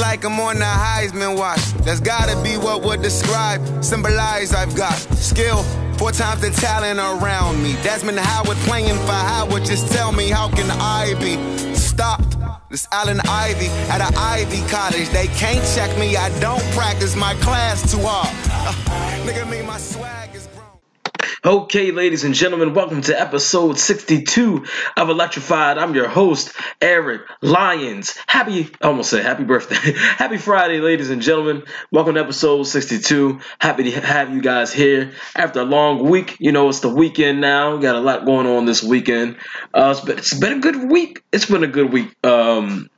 Like I'm on the Heisman watch. That's gotta be what would describe, symbolize I've got skill. Four times the talent around me. Desmond Howard playing for Howard. Just tell me, how can I be stopped? This Allen Ivy at an Ivy college. They can't check me. I don't practice my class too hard. Uh, nigga, me, my swag. Okay, ladies and gentlemen, welcome to episode 62 of Electrified. I'm your host, Eric Lyons. Happy, I almost said happy birthday. happy Friday, ladies and gentlemen. Welcome to episode 62. Happy to have you guys here after a long week. You know, it's the weekend now. We got a lot going on this weekend. Uh, it's, been, it's been a good week. It's been a good week. Um,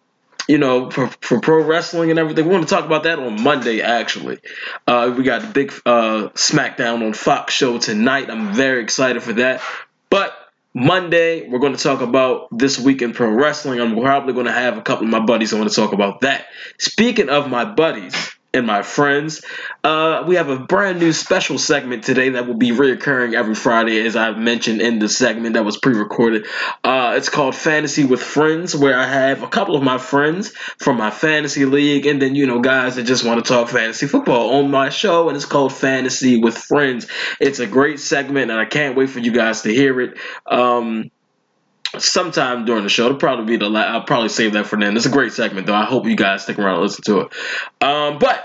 you know, for, for pro wrestling and everything. We want to talk about that on Monday, actually. Uh, we got the big uh, SmackDown on Fox show tonight. I'm very excited for that. But Monday, we're going to talk about this week in pro wrestling. I'm probably going to have a couple of my buddies. I want to talk about that. Speaking of my buddies, and my friends. Uh, we have a brand new special segment today that will be reoccurring every Friday, as I've mentioned in the segment that was pre recorded. Uh, it's called Fantasy with Friends, where I have a couple of my friends from my fantasy league, and then, you know, guys that just want to talk fantasy football on my show, and it's called Fantasy with Friends. It's a great segment, and I can't wait for you guys to hear it. Um, sometime during the show. It'll probably be the la- I'll probably save that for then. It's a great segment though. I hope you guys stick around and listen to it. Um, but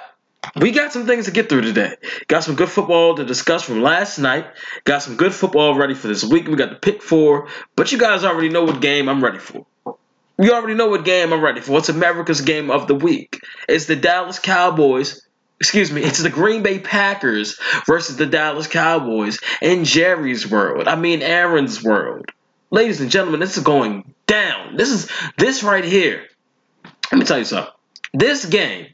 we got some things to get through today. Got some good football to discuss from last night. Got some good football ready for this week. We got the pick four, but you guys already know what game I'm ready for. You already know what game I'm ready for. It's America's game of the week. It's the Dallas Cowboys excuse me, it's the Green Bay Packers versus the Dallas Cowboys in Jerry's world. I mean, Aaron's world. Ladies and gentlemen, this is going down. This is this right here. Let me tell you something. This game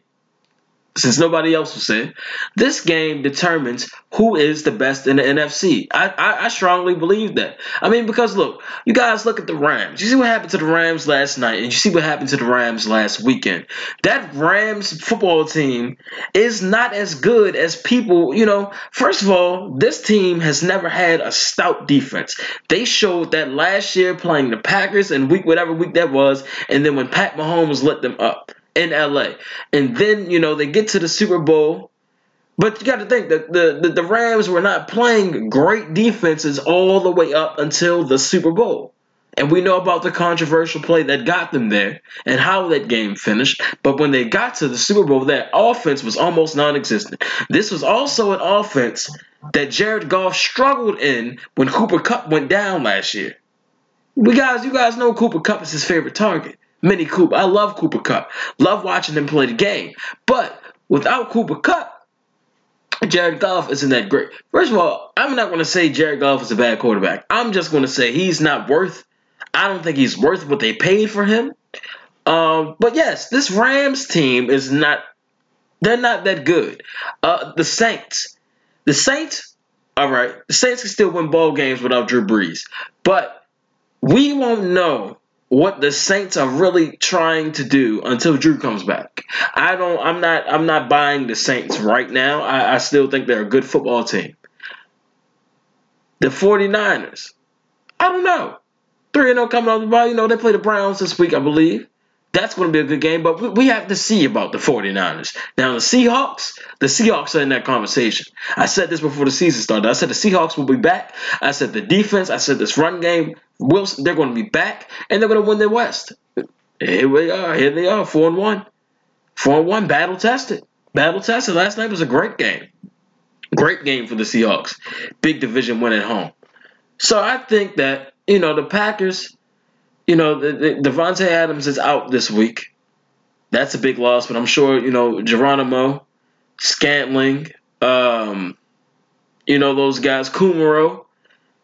since nobody else will say, this game determines who is the best in the NFC. I, I, I, strongly believe that. I mean, because look, you guys look at the Rams. You see what happened to the Rams last night, and you see what happened to the Rams last weekend. That Rams football team is not as good as people, you know. First of all, this team has never had a stout defense. They showed that last year playing the Packers and week whatever week that was, and then when Pat Mahomes let them up in LA. And then, you know, they get to the Super Bowl. But you got to think that the, the, the Rams were not playing great defenses all the way up until the Super Bowl. And we know about the controversial play that got them there and how that game finished. But when they got to the Super Bowl, that offense was almost non existent. This was also an offense that Jared Goff struggled in when Cooper Kupp went down last year. We guys, you guys know Cooper Kupp is his favorite target. Mini Cooper. I love Cooper Kupp. Love watching him play the game. But without Cooper Kupp, Jared Goff isn't that great. First of all, I'm not going to say Jared Goff is a bad quarterback. I'm just going to say he's not worth. I don't think he's worth what they paid for him. Um, but yes, this Rams team is not. They're not that good. Uh, the Saints, the Saints, all right. The Saints can still win ball games without Drew Brees, but we won't know what the Saints are really trying to do until Drew comes back. I don't I'm not I'm not buying the Saints right now. I, I still think they're a good football team. The 49ers. I don't know. 3 0 coming off the ball. You know, they play the Browns this week, I believe. That's going to be a good game, but we, have to see about the 49ers. Now, the Seahawks, the Seahawks are in that conversation. I said this before the season started. I said the Seahawks will be back. I said the defense, I said this run game, Wilson, they're going to be back, and they're going to win the West. Here we are. Here they are, 4 and 1. 4 and 1, battle tested. Battle tested. Last night was a great game. Great game for the Seahawks. Big division win at home. So I think that, you know, the Packers you know, the, the, Davante Adams is out this week. That's a big loss, but I'm sure you know Geronimo, Scantling, um, you know those guys, Kumerow,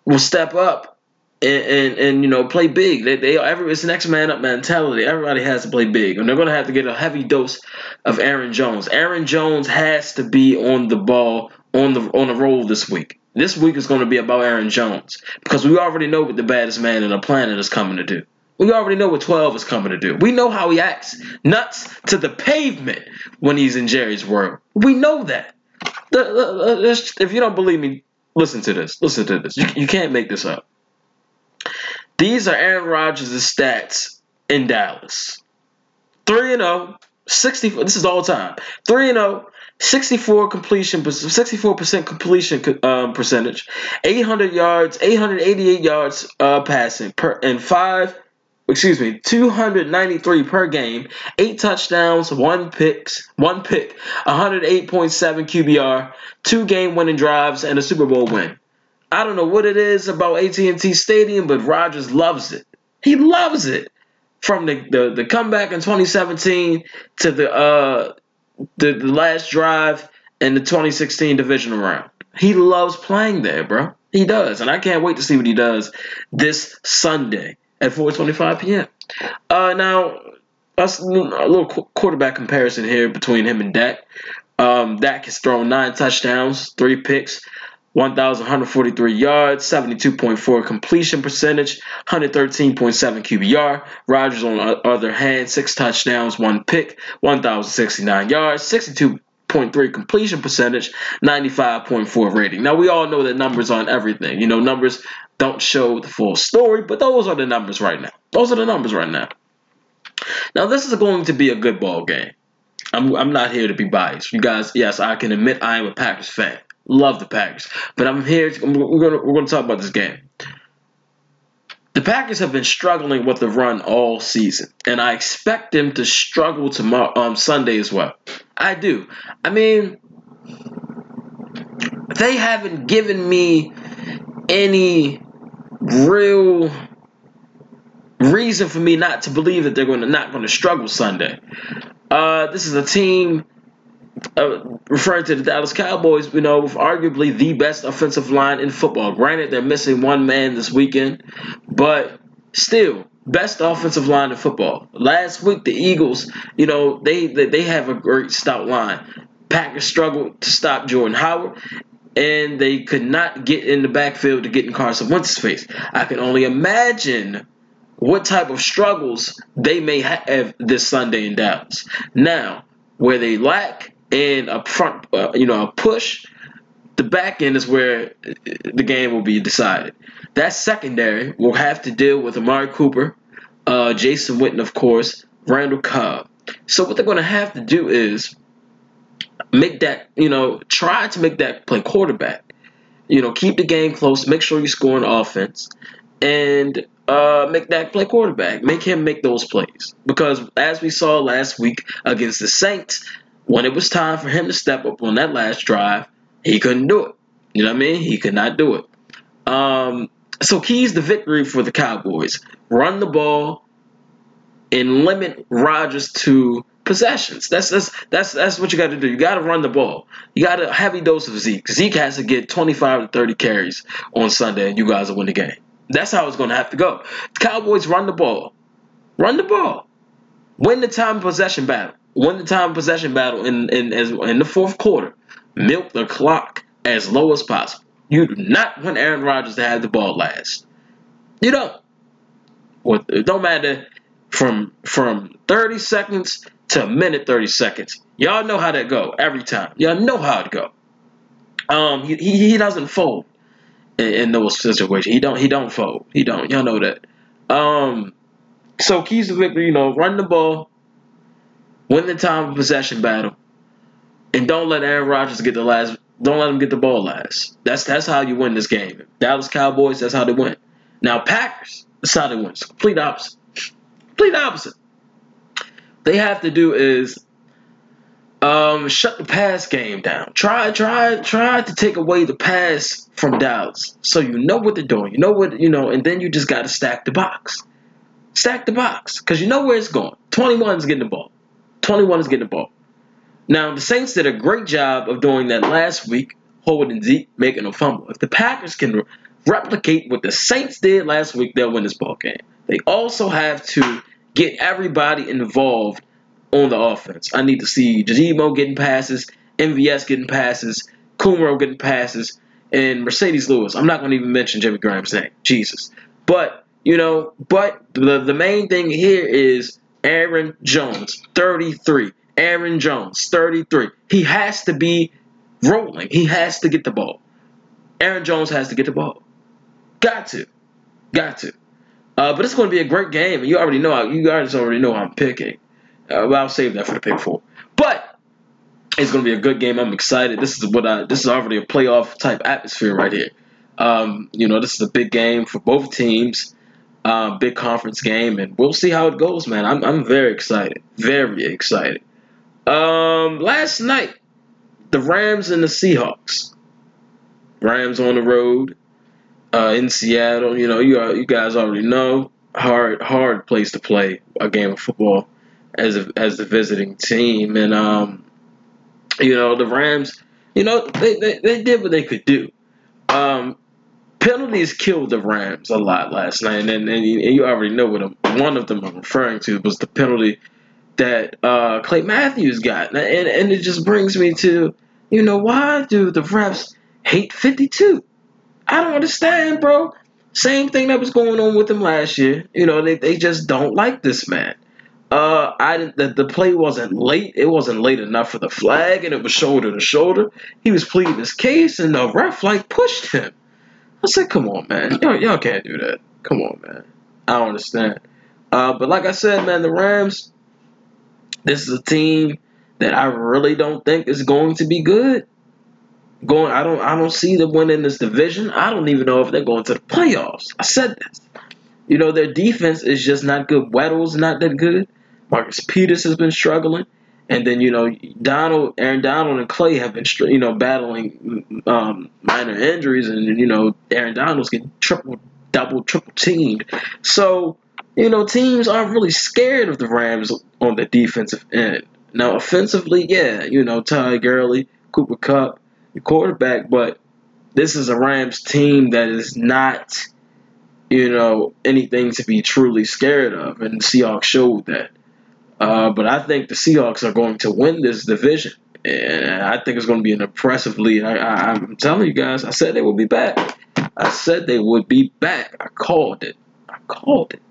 will step up and, and, and you know play big. They, they every it's next man up mentality. Everybody has to play big, and they're going to have to get a heavy dose of Aaron Jones. Aaron Jones has to be on the ball on the on the roll this week. This week is going to be about Aaron Jones because we already know what the baddest man in the planet is coming to do. We already know what 12 is coming to do. We know how he acts nuts to the pavement when he's in Jerry's world. We know that. If you don't believe me, listen to this. Listen to this. You, can't make this up. These are Aaron Rodgers' stats in Dallas 3 0, 64. This is all time. 3 and 0. 64 completion, 64% completion um, percentage, 800 yards, 888 yards uh, passing per, and five, excuse me, 293 per game, eight touchdowns, one picks, one pick, 108.7 QBR, two game winning drives, and a Super Bowl win. I don't know what it is about AT&T Stadium, but Rodgers loves it. He loves it. From the, the, the comeback in 2017 to the uh the, the last drive in the 2016 divisional round. He loves playing there, bro. He does, and I can't wait to see what he does this Sunday at 4:25 p.m. Uh, now, a little quarterback comparison here between him and Dak. Um, Dak has thrown nine touchdowns, three picks, 1,143 yards, 72.4 completion percentage, 113.7 QBR. Rodgers, on the other hand, six touchdowns, one pick, 1,069 yards, 62.3 completion percentage, 95.4 rating. Now, we all know that numbers aren't everything. You know, numbers don't show the full story, but those are the numbers right now. Those are the numbers right now. Now, this is going to be a good ball game. I'm, I'm not here to be biased. You guys, yes, I can admit I am a Packers fan. Love the Packers, but I'm here. we're gonna we're gonna talk about this game. The Packers have been struggling with the run all season, and I expect them to struggle tomorrow um, Sunday as well. I do. I mean, they haven't given me any real reason for me not to believe that they're going to not going to struggle Sunday. Uh, this is a team uh, referring to the Dallas Cowboys, you know, with arguably the best offensive line in football. Granted, they're missing one man this weekend, but still, best offensive line in football. Last week, the Eagles, you know, they they, they have a great stout line. Packers struggled to stop Jordan Howard, and they could not get in the backfield to get in Carson Wentz's face. I can only imagine what type of struggles they may have this Sunday in Dallas. Now, where they lack and a front, uh, you know, a push, the back end is where the game will be decided. That secondary will have to deal with Amari Cooper, uh, Jason Witten, of course, Randall Cobb. So what they're going to have to do is make that, you know, try to make that play quarterback. You know, keep the game close, make sure you score an offense, and uh, make that play quarterback. Make him make those plays. Because as we saw last week against the Saints, when it was time for him to step up on that last drive, he couldn't do it. You know what I mean? He could not do it. Um, so keys to victory for the Cowboys: run the ball and limit Rodgers to possessions. That's that's that's that's what you got to do. You got to run the ball. You got a heavy dose of Zeke. Zeke has to get 25 to 30 carries on Sunday, and you guys will win the game. That's how it's going to have to go. The Cowboys run the ball, run the ball, win the time possession battle win the time possession battle in in as, in the fourth quarter. Milk the clock as low as possible. You do not want Aaron Rodgers to have the ball last. You don't. It don't matter from from 30 seconds to a minute 30 seconds. Y'all know how that go every time. Y'all know how it go. Um, he, he, he doesn't fold in, in those situations. He don't he don't fold. He don't. Y'all know that. Um, so keys to victory, you know, run the ball, Win the time of possession battle. And don't let Aaron Rodgers get the last. Don't let him get the ball last. That's that's how you win this game. Dallas Cowboys. That's how they win. Now Packers. That's how they win. It's complete opposite. Complete opposite. They have to do is um, shut the pass game down. Try, try, try to take away the pass from Dallas, so you know what they're doing. You know what you know, and then you just got to stack the box. Stack the box because you know where it's going. Twenty one is getting the ball. 21 is getting the ball. Now, the Saints did a great job of doing that last week, holding Zeke, making a fumble. If the Packers can replicate what the Saints did last week, they'll win this ball game. They also have to get everybody involved on the offense. I need to see Jajimo getting passes, MVS getting passes, Kumerow getting passes, and Marcedes Lewis. I'm not going to even mention Jimmy Graham's name. Jesus. But, you know, but the, the main thing here is Aaron Jones, 33. Aaron Jones, 33. He has to be rolling. He has to get the ball. Aaron Jones has to get the ball. Got to. Got to. Uh, but it's going to be a great game. And You already know. You guys already know I'm picking. Uh, I'll save that for the pick four. But it's going to be a good game. I'm excited. This is what I. This is already a playoff type atmosphere right here. Um, you know, this is a big game for both teams. Um, big conference game, and we'll see how it goes, man. I'm I'm very excited. Very excited. Um, last night, the Rams and the Seahawks. Rams on the road uh, in Seattle. You know, you are, you guys already know hard hard place to play a game of football as a, as the visiting team, and um, you know the Rams. You know they, they, they did what they could do. Um, penalties killed the Rams a lot last night, and, and, and you already know what one of them I'm referring to was the penalty that uh, Clay Matthews got, and and it just brings me to you know why do the refs hate 52? I don't understand, bro. Same thing that was going on with him last year. You know, they, they just don't like this man. Uh, I. The, the play wasn't late. It wasn't late enough for the flag, and it was shoulder to shoulder. He was pleading his case, and the ref like pushed him. I said, "Come on, man. Y'all, y'all can't do that. Come on, man. I don't understand." Uh, but like I said, man, the Rams. This is a team that I really don't think is going to be good going. I don't. I don't see them winning this division. I don't even know if they're going to the playoffs. I said this. You know, their defense is just not good. Weddle's not that good. Marcus Peters has been struggling, and then you know Donald, Aaron Donald, and Clay have been you know battling um, minor injuries, and you know Aaron Donald's getting triple, double, triple teamed. So you know teams aren't really scared of the Rams on the defensive end. Now offensively, yeah, you know Ty Gurley, Cooper Kupp, the quarterback, but this is a Rams team that is not, you know, anything to be truly scared of, and Seahawks showed that. Uh, but I think the Seahawks are going to win this division, and I think it's going to be an impressive lead. I, I'm telling you guys, I said they would be back. I said they would be back. I called it. I called it.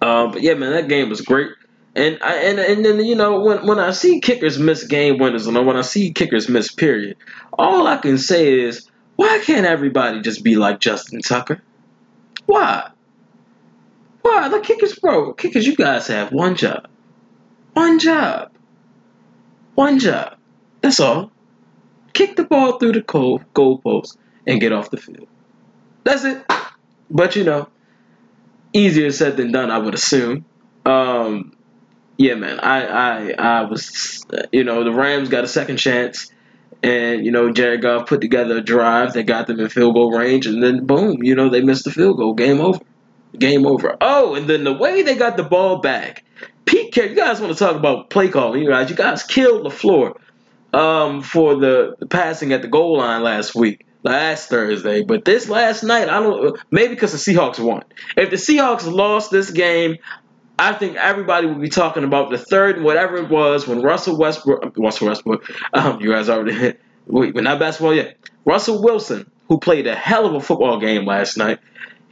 Uh, but yeah, man, that game was great. And I, and and then you know when when I see kickers miss game winners, and when I see kickers miss period, all I can say is why can't everybody just be like Justin Tucker? Why? Why the kickers, bro? Kickers, you guys have one job, one job, one job. That's all. Kick the ball through the goal goalpost and get off the field. That's it. But you know, easier said than done, I would assume. Um, yeah, man, I, I, I was, you know, the Rams got a second chance, and you know, Jared Goff put together a drive that got them in field goal range, and then boom, you know, they missed the field goal. Game over. Game over. Oh, and then the way they got the ball back, Pete Carroll. You guys want to talk about play calling? You guys, you guys killed LaFleur um, for the, passing at the goal line last week last Thursday. But this last night, I don't maybe because the Seahawks won. If the Seahawks lost this game, I think everybody will be talking about the third, whatever it was, when Russell Westbrook, Russell Westbrook, um, you guys already hit, wait, but not basketball yet. Russell Wilson, who played a hell of a football game last night,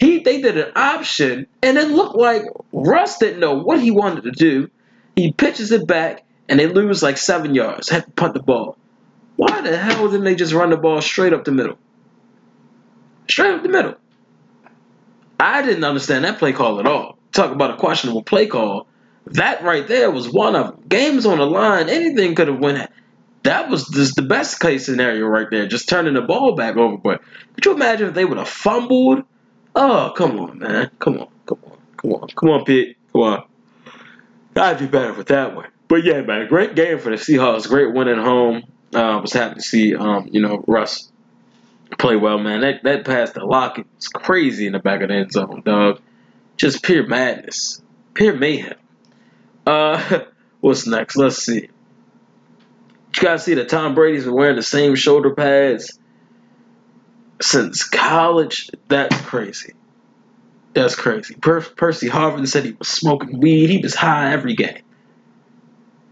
he they did an option, and it looked like Russ didn't know what he wanted to do. He pitches it back, and they lose like seven yards. Have to punt the ball. Why the hell didn't they just run the ball straight up the middle? Straight up the middle. I didn't understand that play call at all talk about a questionable play call. That right there was one of games on the line. Anything could have went. That was just the best case scenario right there. Just turning the ball back over. But could you imagine if they would have fumbled? Oh, come on, man. Come on, come on, come on, come on, Pete. Come on. I'd be better with that one. But yeah, man, great game for the Seahawks. Great win at home. Uh, was happy to see, um, you know, Russ play well, man. That that pass to Lockett was crazy in the back of the end zone, dog. Just pure madness. Pure mayhem. Uh, what's next? Let's see. You guys see that Tom Brady's been wearing the same shoulder pads since college? That's crazy. That's crazy. Per- Percy Harvin said he was smoking weed. He was high every game.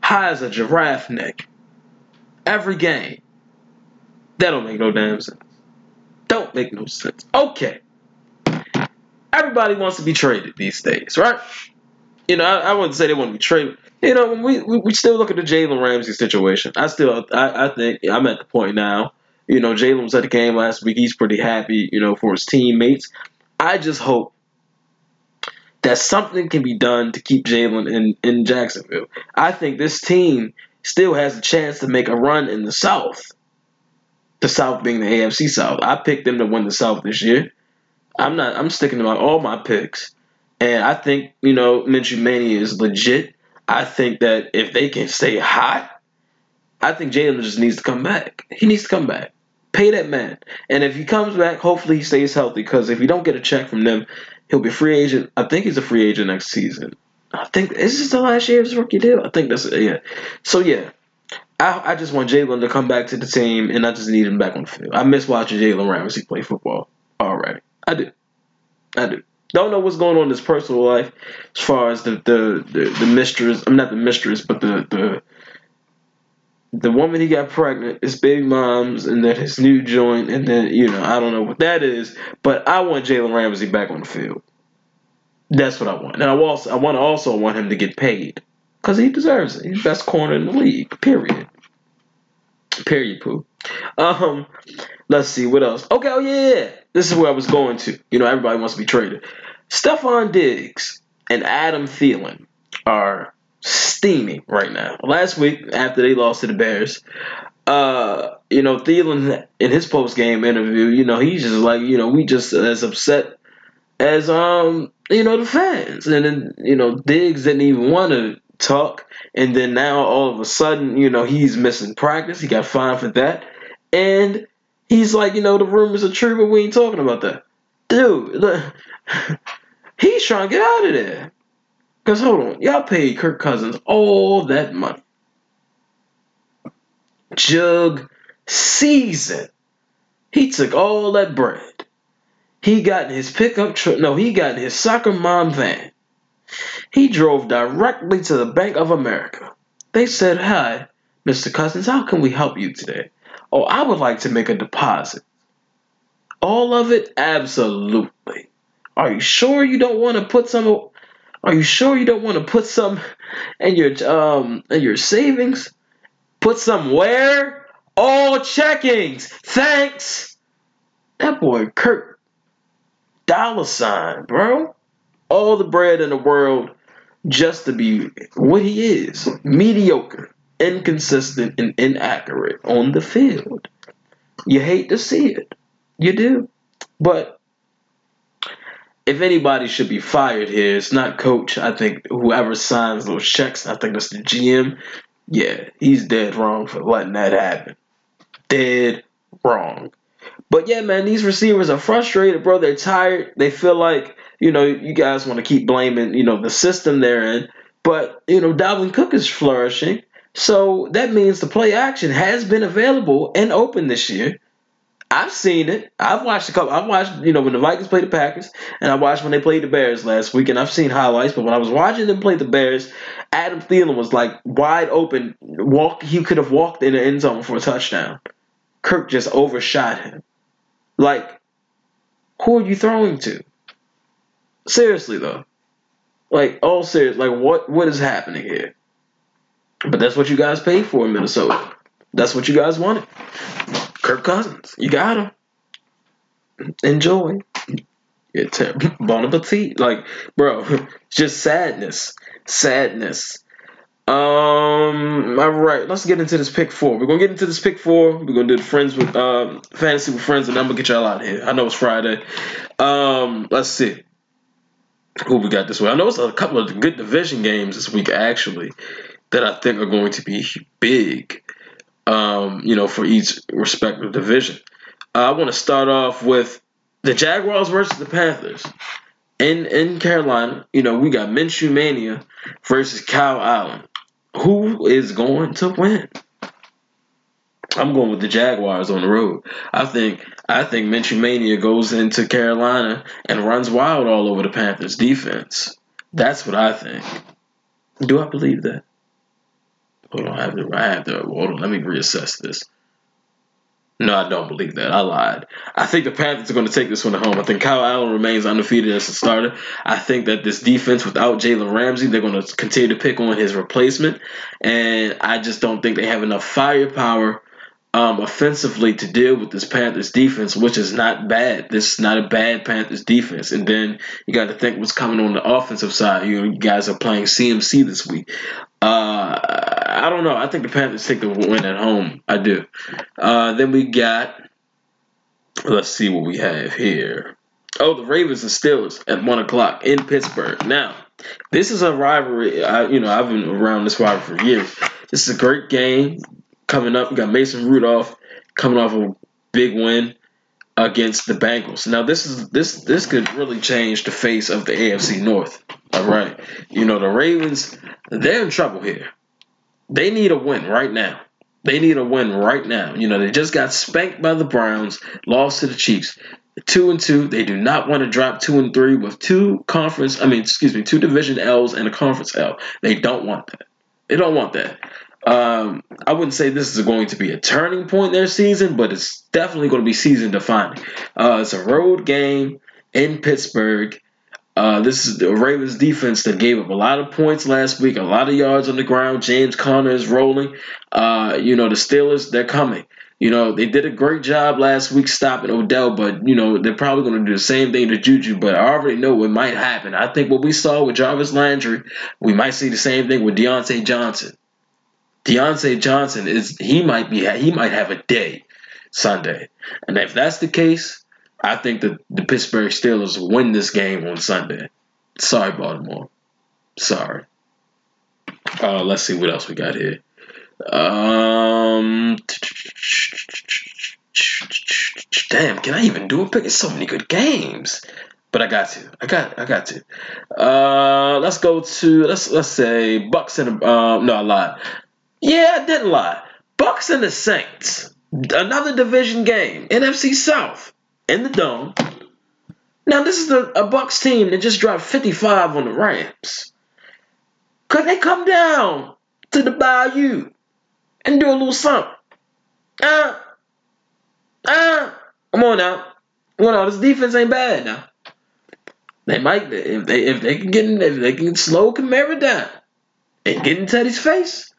High as a giraffe neck. Every game. That don't make no damn sense. Don't make no sense. Okay everybody wants to be traded these days, right? You know, I, I wouldn't say they want to be traded. You know, we, we, we still look at the Jalen Ramsey situation. I still, I, I think I'm at the point now. You know, Jalen was at the game last week. He's pretty happy, you know, for his teammates. I just hope that something can be done to keep Jalen in, in Jacksonville. I think this team still has a chance to make a run in the South. The South being the AFC South. I picked them to win the South this year. I'm not. I'm sticking to my all my picks, and I think you know Minshew Mania is legit. I think that if they can stay hot, I think Jalen just needs to come back. He needs to come back. Pay that man, and if he comes back, hopefully he stays healthy. Because if you don't get a check from them, he'll be free agent. I think he's a free agent next season. I think this is this the last year of his rookie deal. I think that's it. Yeah. So yeah, I, I just want Jalen to come back to the team, and I just need him back on the field. I miss watching Jalen Ramsey play football already. I do. I do. Don't know what's going on in his personal life as far as the the the, the mistress. I'm not the mistress, but the the the woman he got pregnant, his baby moms, and then his new joint, and then you know I don't know what that is, but I want Jalen Ramsey back on the field. That's what I want, and I also I want to also want him to get paid because he deserves it. He's best corner in the league. Period. Period. Pooh. Um, let's see what else. Okay, oh yeah, this is where I was going to. You know, everybody wants to be traded. Stefon Diggs and Adam Thielen are steaming right now. Last week, after they lost to the Bears, uh, you know, Thielen in his post game interview, you know, he's just like, you know, we just as upset as um, you know, the fans. And then, you know, Diggs didn't even want to talk. And then now all of a sudden, you know, he's missing practice. He got fined for that. And he's like, you know, the rumors are true, but we ain't talking about that. Dude, look, he's trying to get out of there. Because hold on, y'all paid Kirk Cousins all that money. Jug season. He took all that bread. He got in his pickup truck. No, he got in his soccer mom van. He drove directly to the Bank of America. They said, Hi, Mr. Cousins, how can we help you today? Oh, I would like to make a deposit. All of it? Absolutely. Are you sure you don't want to put some are you sure you don't want to put some in your um in your savings? Put some where? All checkings. Thanks. That boy Kirk dollar sign, bro. All the bread in the world just to be what he is. Mediocre, inconsistent, and inaccurate on the field. You hate to see it. You do. But if anybody should be fired here, it's not coach. I think whoever signs those checks, I think that's the GM. Yeah, he's dead wrong for letting that happen. Dead wrong. But yeah, man, these receivers are frustrated, bro. They're tired. They feel like, you know, you guys want to keep blaming, you know, the system they're in. But, you know, Dalvin Cook is flourishing. So that means the play action has been available and open this year. I've seen it. I've watched a couple. I've watched, you know, when the Vikings played the Packers, and I watched when they played the Bears last week, and I've seen highlights. But when I was watching them play the Bears, Adam Thielen was like wide open. Walk. He could have walked in the end zone for a touchdown. Kirk just overshot him. Like, who are you throwing to? Seriously though, like all serious. Like, what what is happening here? But that's what you guys paid for in Minnesota. That's what you guys wanted. Kirk Cousins. You got him. Enjoy. It's bon appetit. Like, bro, just sadness. Sadness. Um, all right, let's get into this pick four. We're gonna get into this pick four. We're gonna do the friends with um fantasy with friends, and I'm gonna get y'all out of here. I know it's Friday. Um, let's see who we got this week. I know it's a couple of good division games this week actually that I think are going to be big um, you know, for each respective division. I want to start off with the Jaguars versus the Panthers. In in Carolina, you know, we got Minshew Mania versus Kyle Allen. Who is going to win? I'm going with the Jaguars on the road. I think I think Minshew Mania goes into Carolina and runs wild all over the Panthers defense. That's what I think. Do I believe that? Hold on, I have to. I have to. Hold on, let me reassess this. No, I don't believe that. I lied. I think the Panthers are going to take this one at home. I think Kyle Allen remains undefeated as a starter. I think that this defense, without Jalen Ramsey, they're going to continue to pick on his replacement. And I just don't think they have enough firepower um, offensively to deal with this Panthers defense, which is not bad. This is not a bad Panthers defense. And then you got to think what's coming on the offensive side. You, know, you guys are playing CMC this week. Uh, I don't know. I think the Panthers take the win at home. I do. Uh, then we got. Let's see what we have here. Oh, the Ravens and Steelers at one o'clock in Pittsburgh. Now, this is a rivalry. I, you know, I've been around this rivalry for years. This is a great game coming up. We got Mason Rudolph coming off a big win against the Bengals. Now this is this this could really change the face of the AFC North. All right. You know, the Ravens, they're in trouble here. They need a win right now. They need a win right now. You know, they just got spanked by the Browns, lost to the Chiefs. Two and two. They do not want to drop two and three with two conference, I mean, excuse me, two division L's and a conference L. They don't want that. They don't want that. Um, I wouldn't say this is going to be a turning point in their season, but it's definitely going to be season defining. Uh, it's a road game in Pittsburgh. Uh, this is the Ravens defense that gave up a lot of points last week, a lot of yards on the ground. James Conner is rolling. Uh, you know, the Steelers, they're coming. You know, they did a great job last week stopping Odell, but, you know, they're probably going to do the same thing to Juju, but I already know what might happen. I think what we saw with Jarvis Landry, we might see the same thing with Diontae Johnson. Diontae Johnson is he might be he might have a day Sunday, and if that's the case, I think that the Pittsburgh Steelers win this game on Sunday. Sorry, Baltimore. Sorry. Uh, let's see what else we got here. Um, damn, can I even do a pick? It's so many good games, but I got to. I got. I got to. Uh, let's go to let's let's say Bucks and um no I lied. Yeah, I didn't lie. Bucks and the Saints. Another division game. NFC South. In the dome. Now this is a, a Bucks team that just dropped 55 on the Rams. Could they come down to the Bayou and do a little something? Uh, uh, come on now. Well, no, this defense ain't bad now. They might if they if they can get if they can slow Kamara down and get in Teddy's face.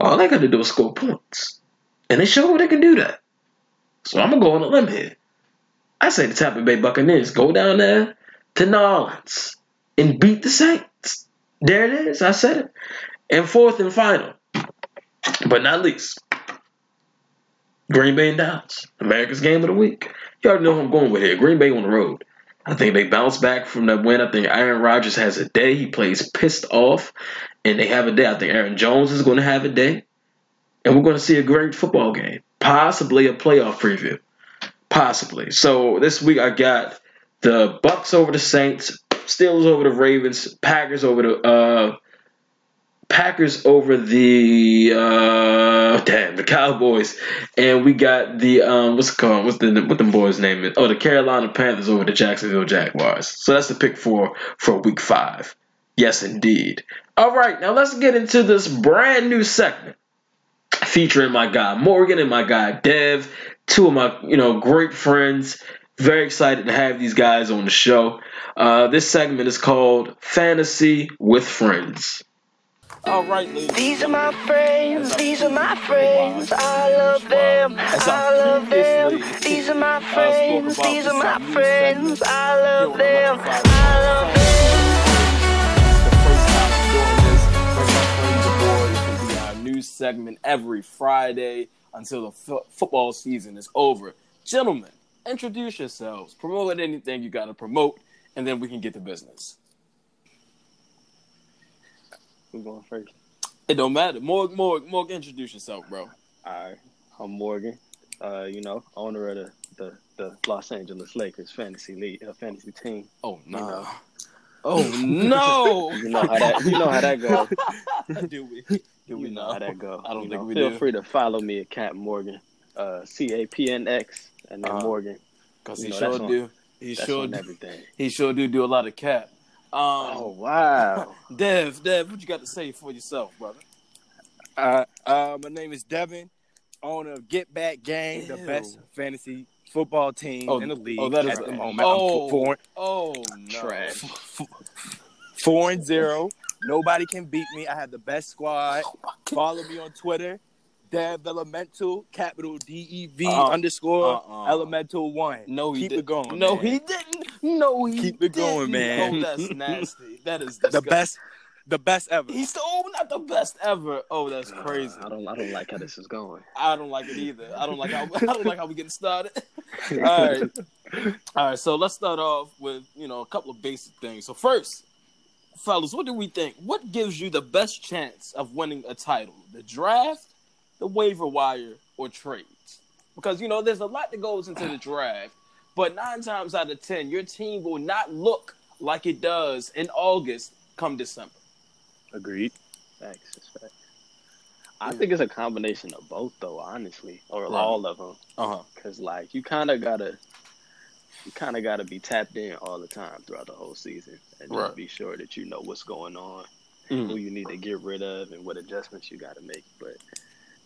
All they got to do is score points. And they show they can do that. So I'm going to go on a limb here. I say the Tampa Bay Buccaneers go down there to New Orleans and beat the Saints. There it is. I said it. And fourth and final, but not least, Green Bay and Dallas. America's game of the week. You already know who I'm going with here. Green Bay on the road. I think they bounce back from that win. I think Aaron Rodgers has a day. He plays pissed off and they have a day. I think Aaron Jones is going to have a day, and we're going to see a great football game, possibly a playoff preview, possibly. So this week I got the Bucks over the Saints, Steelers over the Ravens, Packers over the uh, Packers over the uh, damn the Cowboys, and we got the um, what's it called? What's the what the boys' name is? Oh, the Carolina Panthers over the Jacksonville Jaguars. So that's the pick for for Week Five. Yes, indeed. All right, now let's get into this brand new segment featuring my guy Morgan and my guy Dev, two of my you know great friends. Very excited to have these guys on the show. Uh, this segment is called Fantasy with Friends. All right, ladies. These are my friends. These are my friends. I love them. I love them. These are my friends. These are my friends. I love them. I love them. New segment every Friday until the f- football season is over. Gentlemen, introduce yourselves, promote anything you got to promote, and then we can get to business. Who's going first? It don't matter. Morgan, Morgan, Morgan, introduce yourself, bro. All right, I'm Morgan. Uh, you know, owner of the, the, the Los Angeles Lakers fantasy league, uh, fantasy team. Oh no. You know. Oh no! you know how that you know how that goes. do we? Do we know how that go? I don't you think know, we feel do. free to follow me at Cap Morgan, uh, C A P N X, and then Uh, Morgan. Cause You he know, sure that's on- do. He sure do. everything. He sure do do a lot of cap. Um, Oh wow! Dev, Dev, what you got to say for yourself, brother? Uh, uh, my name is Devin, owner of Get Back Gang, the best fantasy football team Oh, in the league oh, that is at the moment. oh. I'm four, Oh no! Trash. four and zero. Nobody can beat me. I have the best squad. Follow me on Twitter, Dev Elemental, capital D E V Uh, underscore uh-uh. Elemental one. No, he keep did. it going. No, man. he didn't. No, he Keep it going, didn't. man. Oh, that's nasty. That is the best, the best ever. He's the oh, not the best ever. Oh, that's crazy. I don't I don't like how this is going. I don't like it either. I don't like how I don't like how we getting started. All right, all right. So let's start off with you know a couple of basic things. So first, fellas, what do we think? What gives you the best chance of winning a title? The draft, the waiver wire, or trades? Because you know there's a lot that goes into the draft, but nine times out of ten, your team will not look like it does in August come December. Agreed. Facts, facts. I think it's a combination of both, though. Honestly, or Right. all of them, Uh huh. because like you kind of gotta, you kind of gotta be tapped in all the time throughout the whole season, and just Right. be sure that you know what's going on, Mhm. who you need to get rid of, and what adjustments you got to make. But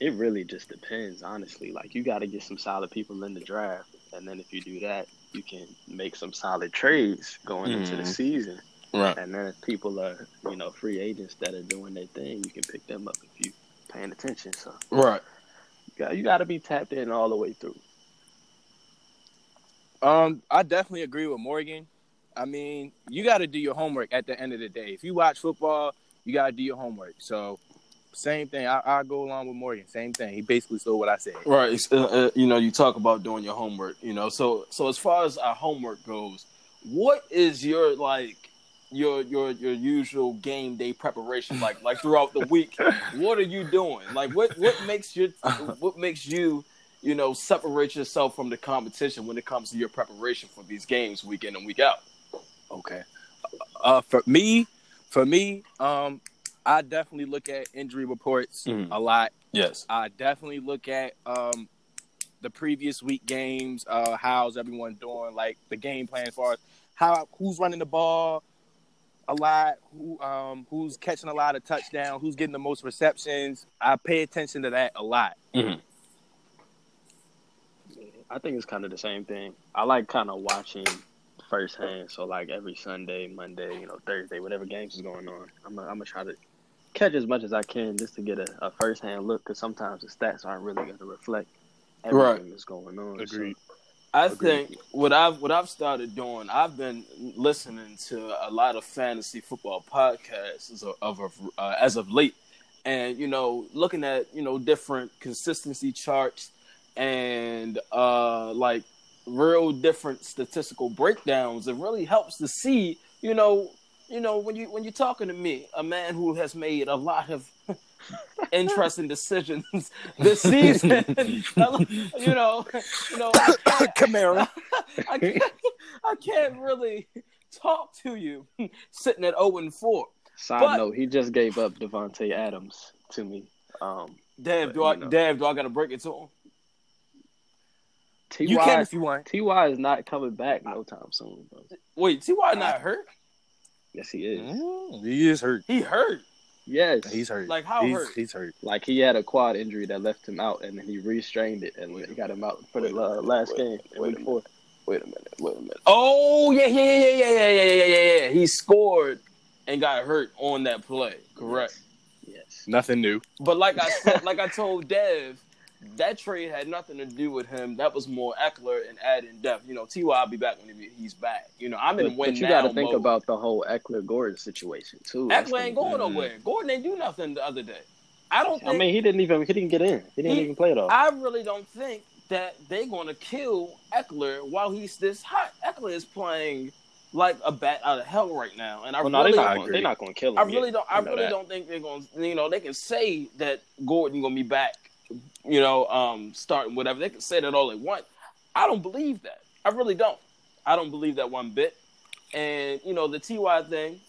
it really just depends, honestly. Like you got to get some solid people in the draft, and then if you do that, you can make some solid trades going into the Mhm. season. Right. And then if people are, you know, free agents that are doing their thing, you can pick them up if you paying attention. So Right. you got, you got to be tapped in all the way through. Um, I definitely agree with Morgan. I mean, you got to do your homework at the end of the day. If you watch football, you got to do your homework. So, same thing. I, I go along with Morgan. Same thing. He basically stole what I said. Right. Uh, uh, you know, you talk about doing your homework. You know, so so as far as our homework goes, what is your like your your your usual game day preparation like like throughout the week? What are you doing? Like what what makes your what makes you you know separate yourself from the competition when it comes to your preparation for these games week in and week out? Okay. Uh, for me, for me, um, I definitely look at injury reports Mhm. a lot. Yes. I definitely look at um the previous week games. Uh, how's everyone doing? Like the game plan as far as how who's running the ball a lot, who um who's catching a lot of touchdowns, who's getting the most receptions. I pay attention to that a lot. I think it's kind of the same thing. I like kind of watching firsthand. So like every Sunday, Monday, you know, Thursday, whatever games is going on, I'm gonna I'm gonna try to catch as much as I can just to get a, a firsthand look. Because sometimes the stats aren't really going to reflect everything Right. that's going on. Agreed. I Agreed. think what I've what I've started doing, I've been listening to a lot of fantasy football podcasts as of, of uh, as of late, and you know, looking at you know different consistency charts and uh like real different statistical breakdowns. It really helps to see, you know, you know when you when you're talking to me, a man who has made a lot of interesting decisions this season. you know, you know, I can't, Camaro. I can't, I can't really talk to you sitting at 0 and 4. Side But- note: He just gave up Davante Adams to me. Um, Damn, But, do I, you know. damn, do I got to break it to him? Ty You can if you want. Ty is not coming back no time soon. Bro. Wait, T.Y. not hurt? Yes, he is. Mm, He is hurt. He hurt. Yes, He's hurt. Like, how he's, hurt? He's hurt. like he had a quad injury that left him out, and then he restrained it, and he got him out for the uh, last wait, game. wait Wait a for Wait a minute, wait a minute. Oh, yeah, yeah, yeah, yeah, yeah, yeah, yeah, yeah, yeah. He scored and got hurt on that play. Correct. Yes. Nothing new. But like I said, like I told Dev, that trade had nothing to do with him. That was more Ekeler and adding depth. You know, Ty will be back when he's back. You know, I'm in But, win but you got to think mode. about the whole Ekeler Gordon situation too. Ekeler ain't going be- nowhere. Gordon ain't do nothing the other day. I don't think. I mean, he didn't even he didn't get in. He didn't He- even play it all. I really don't think that they're going to kill Ekeler while he's this hot. Ekeler is playing like a bat out of hell right now, and I well, no, really, they're not, they're not going to kill him. I really yet. don't. I know really that. don't think they're going. to You know, they can say that Gordon going to be back. You know, um, starting whatever they can say that all they want. I don't believe that. I really don't. I don't believe that one bit. And you know, the Ty thing,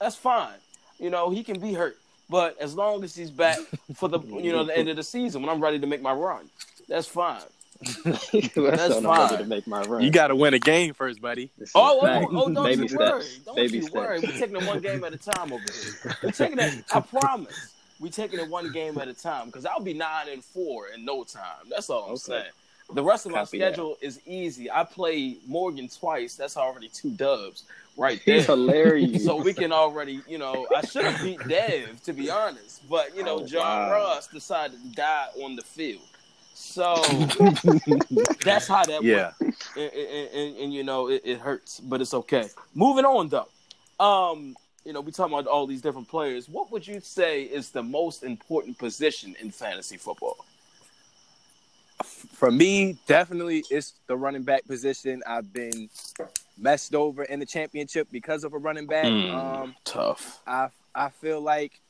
that's fine. You know, he can be hurt, but as long as he's back for the you know the end of the season when I'm ready to make my run, that's fine. That's, That's what I'm ready fine. to make my run. You got to win a game first, buddy. This is Oh, a oh, oh, don't Baby you steps. worry. Don't Baby you steps. worry. We're taking it one game at a time over here. We're taking it, I promise. We're taking it one game at a time because I'll be nine and four in no time. That's all I'm Okay. saying. The rest of my Copy that. schedule is easy. I play Morgan twice. That's already two dubs. right there. He's hilarious. So we can already, you know, I should have beat Dev to be honest, but you know, Oh, John wow. Ross decided to die on the field. So that's how that Yeah. went. And, and, and, and, you know, it, it hurts, but it's okay. Moving on though. Um, you know, we talking about all these different players. What would you say is the most important position in fantasy football? For me, definitely it's the running back position. I've been messed over in the championship because of a running back. Mm. Um, Tough. I I feel like,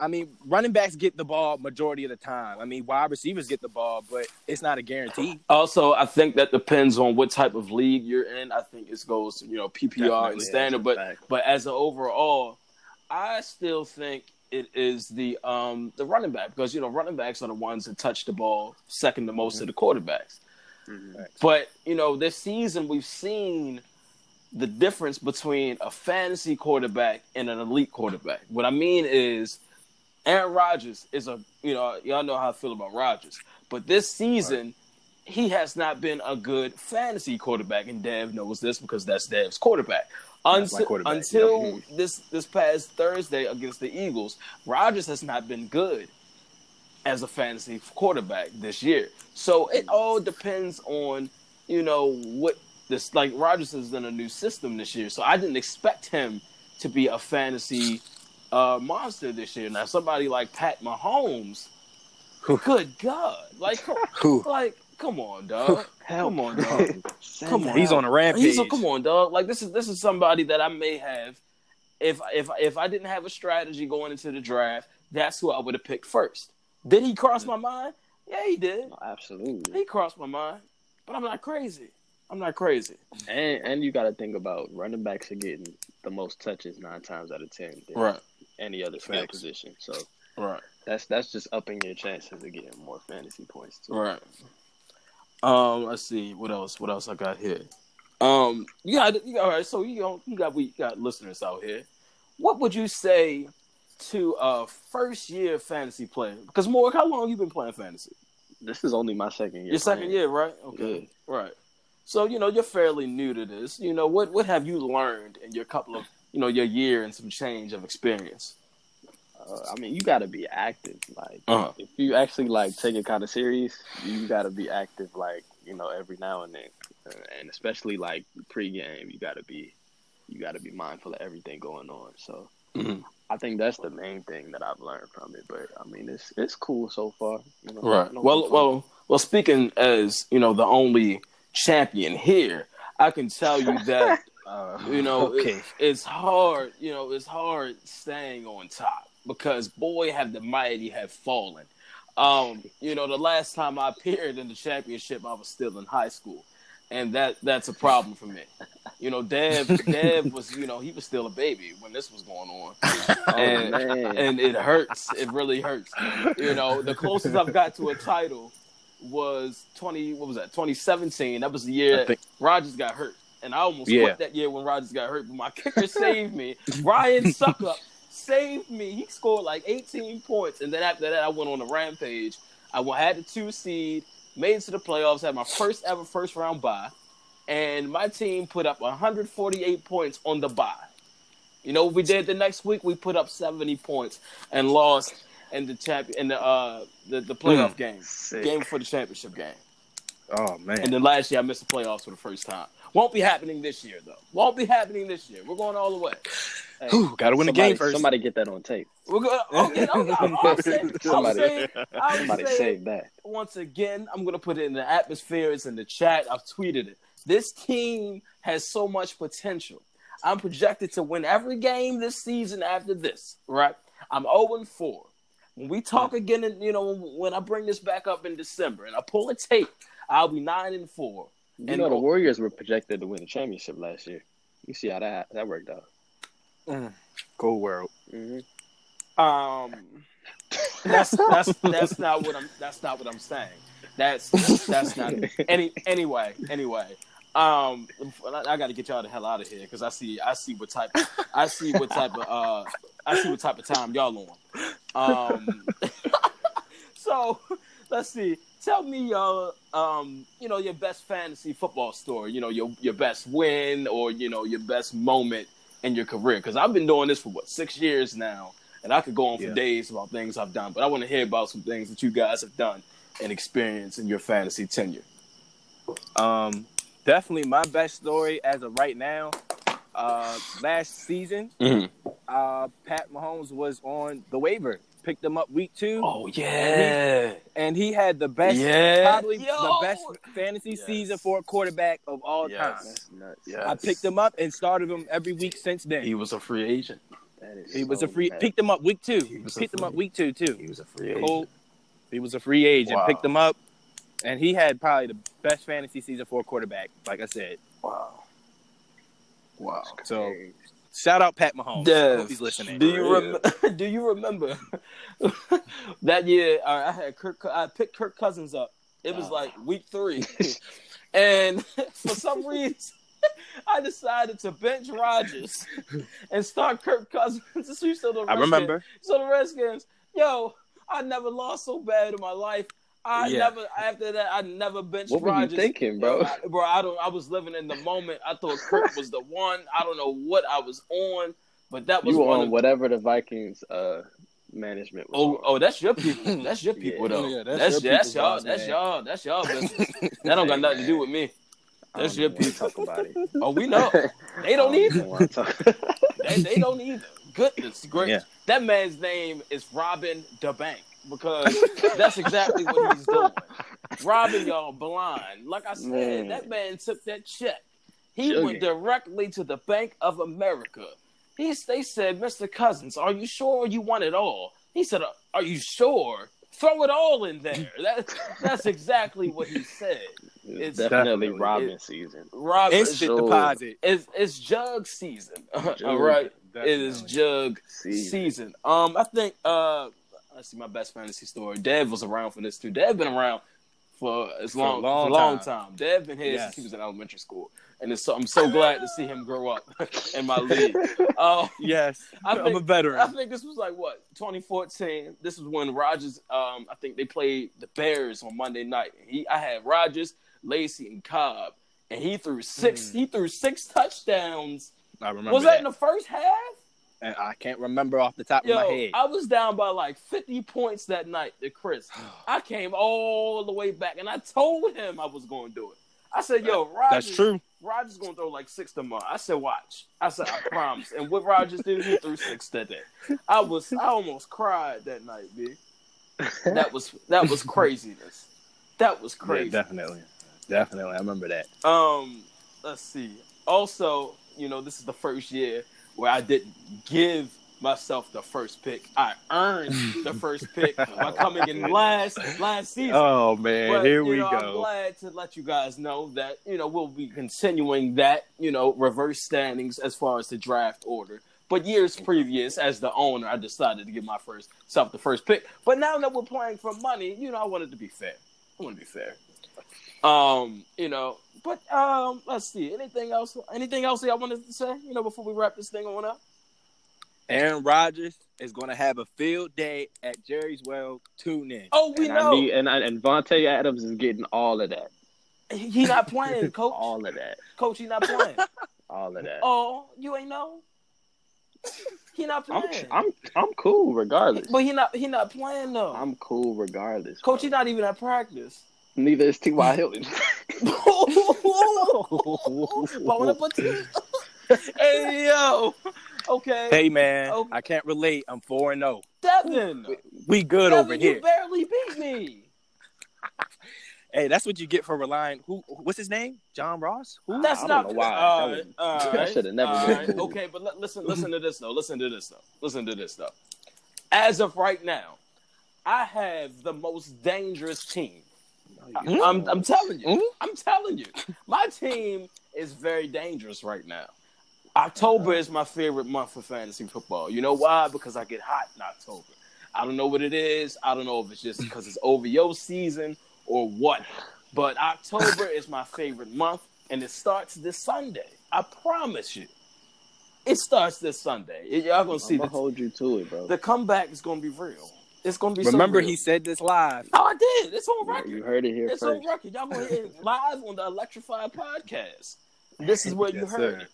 I mean, running backs get the ball majority of the time. I mean, wide receivers get the ball, but it's not a guarantee. Also, I think that depends on what type of league you're in. I think it goes, you know, PPR and standard, but fact. but as an overall, I still think it is the um the running back because you know running backs are the ones that touch the ball second to most of the quarterbacks. Mhm. But you know, this season we've seen the difference between a fantasy quarterback and an elite quarterback. What I mean is Aaron Rodgers is a you know, y'all know how I feel about Rodgers. But this season he has not been a good fantasy quarterback, and Dev knows this because that's Dev's quarterback. That's Until, quarterback, until this this past Thursday against the Eagles, Rodgers has not been good as a fantasy quarterback this year. So it all depends on, you know, what this like Rodgers is in a new system this year. So I didn't expect him to be a fantasy uh monster this year. Now somebody like Pat Mahomes, good God. Like come, Who? like come on, dog. Come on, dog. Come on. He's on a rampage. He's a, come on, dog. Like this is this is somebody that I may have if if if I didn't have a strategy going into the draft, that's who I would have picked first. Did he cross my mind? Yeah, he did. Absolutely. He crossed my mind, but I'm not crazy. I'm not crazy. And and you got to think about running backs are getting the most touches nine times out of ten than any other skill Facts. position. So right, that's that's just upping your chances of getting more fantasy points too. right. Um, let's see what else. What else I got here? Um, you got you got all right. So you got you got we got listeners out here. What would you say to a first year fantasy player? Because Morg, how long you been playing fantasy? This is only my second year. Your second playing. year, right? Okay, right. So you know you're fairly new to this. You know what what have you learned in your couple of you know your year and some change of experience? Uh, I mean, you got to be active. Like, Uh-huh. if you actually like take it kind of serious, you got to be active. Like, you know, every now and then, uh, and especially like pregame, you got to be, you got to be mindful of everything going on. So, Mhm. I think that's the main thing that I've learned from it. But I mean, it's it's cool so far. You know, Right. Well, well, well. Speaking as you know, the only champion here, I can tell you that Uh, you know okay. it- it's hard. You know, it's hard staying on top because boy, have the mighty have fallen. Um, you know, the last time I appeared in the championship, I was still in high school, and that that's a problem for me. You know, Dev, Dev was, you know, he was still a baby when this was going on, oh, and man. and it hurts. It really hurts. You know, the closest I've got to a title was twenty. What was that? Twenty seventeen. That was the year think- Rodgers got hurt, and I almost Yeah. quit that year when Rodgers got hurt. But my kicker saved me. Ryan Succop saved me. He scored like eighteen points, and then after that, I went on a rampage. I had the two seed, made it to the playoffs, had my first ever first round bye, and my team put up 148 points on the bye. You know what we did the next week? We put up 70 points and lost in the champ in the uh the, the playoff game, Sick. game for the championship game. Oh man. And then last year I missed the playoffs for the first time. Won't be happening this year though. Won't be happening this year. We're going all the way. Hey, Whew, gotta win the somebody, game first. Somebody get that on tape. We're going. I'm Somebody- saying, I'm Somebody saying save that. once again, I'm gonna put it in the atmosphere. It's in the chat. I've tweeted it. This team has so much potential. I'm projected to win every game this season after this. Right? I'm 0 4. When we talk hmm. again, and you know, when I bring this back up in December and I pull a tape, I'll be nine and four. You And- know, the Warriors were projected to win the championship last year. You see how that that worked out. Cold world. hmm Um, that's that's that's not what I'm. That's not what I'm saying. That's that's not any anyway. Anyway, um, I, I got to get y'all the hell out of here because I see I see what type I see what type of uh I see what type of time y'all on. Um, so let's let's see. Tell me your, um, you know, your best fantasy football story. You know, your your best win or you know your best moment in your career. Because I've been doing this for what six years now, and I could go on for Yeah. days about things I've done. But I want to hear about some things that you guys have done and experienced in your fantasy tenure. Um, definitely my best story as of right now. Uh, last season, Mhm. uh, Pat Mahomes was on the waiver. Picked him up week two, Oh yeah, and he had the best, Yeah. probably Yo. the best fantasy Yes. season for a quarterback of all Yes. time. That's. Yes. I picked him up and started him every week since then. he was a free agent. That is He was a free. nuts. Picked him up week two. He was a Picked him free- up week two too. He was a free agent. He was a free agent. Wow. Picked him up, and he had probably the best fantasy season for a quarterback. Like I said, Wow. Wow. so shout out Pat Mahomes. I hope he's listening. Do you rem- do you remember that year? I had Kirk. I picked Kirk Cousins up. It was like week three, and for some reason, I decided to bench Rodgers and start Kirk Cousins. so you still the I Redskins- remember. So the Redskins, yo, I never lost so bad in my life. I Yeah. never after that. I never benched What were you thinking, bro? I- bro, I don't. I was living in the moment. I thought Kirk was the one. I don't know what I was on, but that was You were one on of, whatever the Vikings uh, management was Oh, on. oh, that's your people. That's your people, Yeah. though. Oh, yeah, that's that's your that's, people's y'all. boss, That's man. y'all. That's y'all business. that don't got Hey, nothing to man. do with me. That's don't your people. Talk about it. Oh, we know. They I don't even either. They, they don't either. Goodness gracious. Yeah. That man's name is Robin DeBank because that's exactly what he's doing. Robbing y'all blind. Like I said, Man. that man took that check. He Sugar. went directly to the Bank of America. He's, they said, Mr. Cousins, are you sure you want it all? He said, Are you sure? Throw it all in there. That, that's exactly what he said. It's It's definitely definitely- Robin season. Rob, Instant Sure. deposit. it's, it's jug season. all Jug. right. It is jug Season. season. Um, I think uh, let's see my best fantasy story. Dev was around for this too. Dev been around for as For a long, long for long time. time. Dev been here Yes. since he was in elementary school, and it's so, I'm so glad to see him grow up in my league. Uh, Yes, I I'm a veteran. I think this was like what 2014. This was when Rodgers. Um, I think they played the Bears on Monday night. He, I had Rodgers, Lacy, and Cobb, and he threw six. He threw six touchdowns. I remember. Was that that? in the first half? And I can't remember off the top Yo, of my head. I was down by like 50 points that night to Chris. I came all the way back and I told him I was going to do it. I said, yo, Rodgers, That's true. Rodgers going to throw like six tomorrow. I said, watch. I said, I promise. And what Rodgers did, he threw six that day. I was, I almost cried that night, B. That was, that was craziness. That was Yeah, crazy. definitely, definitely. I remember that. Um, let's see. Also, you know, this is the first year where I didn't give myself the first pick. I earned the first pick by coming in last last season. Oh man, But, here we know, I'm go. glad to let you guys know that you know we'll be continuing that you know reverse standings as far as the draft order. But years previous, as the owner, I decided to give my first self the first pick. But now that we're playing for money, you know, I wanted to be fair. I want to be fair. Um, you know, but um, let's see. Anything else? Anything else y'all wanted to say? You know, before we wrap this thing on up. Aaron Rodgers is going to have a field day at Jerry's Well. Tune in. Oh, we and I know need, and I, and Vontae Adams is getting all of that, he not playing, coach. all of that, coach, he not playing. all of that. oh, you ain't know. He not I'm playing. I'm I'm cool regardless. But he not he not playing though. I'm cool regardless. Coach, bro. he's not even at practice. Neither is T.Y. Hilton. Bon appetit. hey yo. Okay. Hey man, Oh. I can't relate. I'm four and zero. Devin. We good Devin, over you here. You barely beat me. Hey, that's what you get for relying. Who? What's his name? John Ross? Who? That's I not don't know why. All That right, was- that shoulda never all right. cool. Okay, but li- listen, listen to this though. Listen to this though. Listen to this though. As of right now, I have the most dangerous team. I'm, I'm telling you. Mhm. I'm telling you. My team is very dangerous right now. October is my favorite month for fantasy football. You know why? Because I get hot in October. I don't know what it is. I don't know if it's just because it's over your season or what. But October is my favorite month, and it starts this Sunday. I promise you. It starts this Sunday. Y'all gonna see I'm the, gonna hold you to it, bro. the comeback is gonna be real. It's gonna be. Remember, so he said this live. Oh, I did. It's on Yeah, record. you heard it here it's first. on record. Y'all gonna hear it live on the Electrified podcast. This is where you heard sir. it.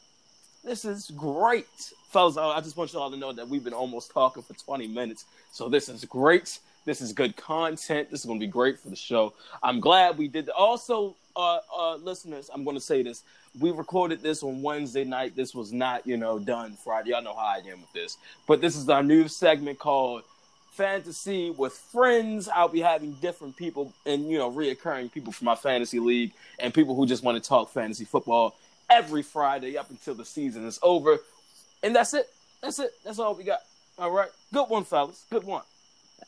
This is great, fellas. I I just want y'all to know that we've been almost talking for 20 minutes, so this is great. This is good content. This is going to be great for the show. I'm glad we did. Also, uh, uh, listeners, I'm going to say this. We recorded this on Wednesday night. This was not, you know, done Friday. Y'all know how I am with this. But this is our new segment called Fantasy with Friends. I'll be having different people and, you know, reoccurring people from my fantasy league and people who just want to talk fantasy football every Friday up until the season is over. And that's it. That's it. That's all we got. All right. Good one, fellas. Good one.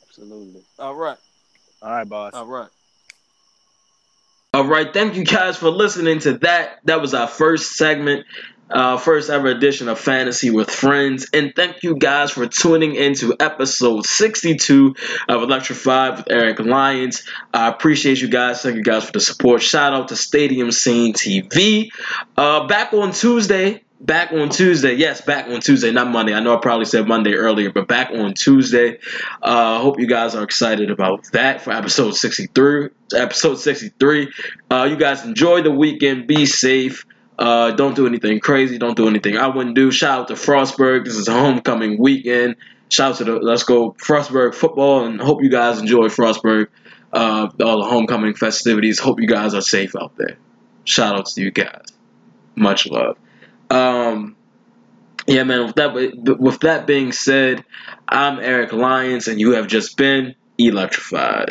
Absolutely. All right. All right, boss. All right. All right, thank you guys for listening to that. That was our first segment, uh, first ever edition of Fantasy with Friends. And thank you guys for tuning into episode 62 of Electrified with Eric Lyons. I appreciate you guys. Thank you guys for the support. Shout out to Stadium Scene TV. Uh, back on Tuesday. Back on Tuesday. Yes, back on Tuesday, not Monday. I know I probably said Monday earlier, but back on Tuesday. Uh, hope you guys are excited about that for episode 63. Episode 63. Uh, you guys enjoy the weekend. Be safe. Uh, don't do anything crazy. Don't do anything I wouldn't do. Shout out to Frostburg. This is homecoming weekend. Shout out to the Let's Go Frostburg football, and hope you guys enjoy Frostburg. Uh, all the homecoming festivities. Hope you guys are safe out there. Shout out to you guys. Much love. Um, yeah, man. With that, with that being said, I'm Eric Lyons, and you have just been electrified.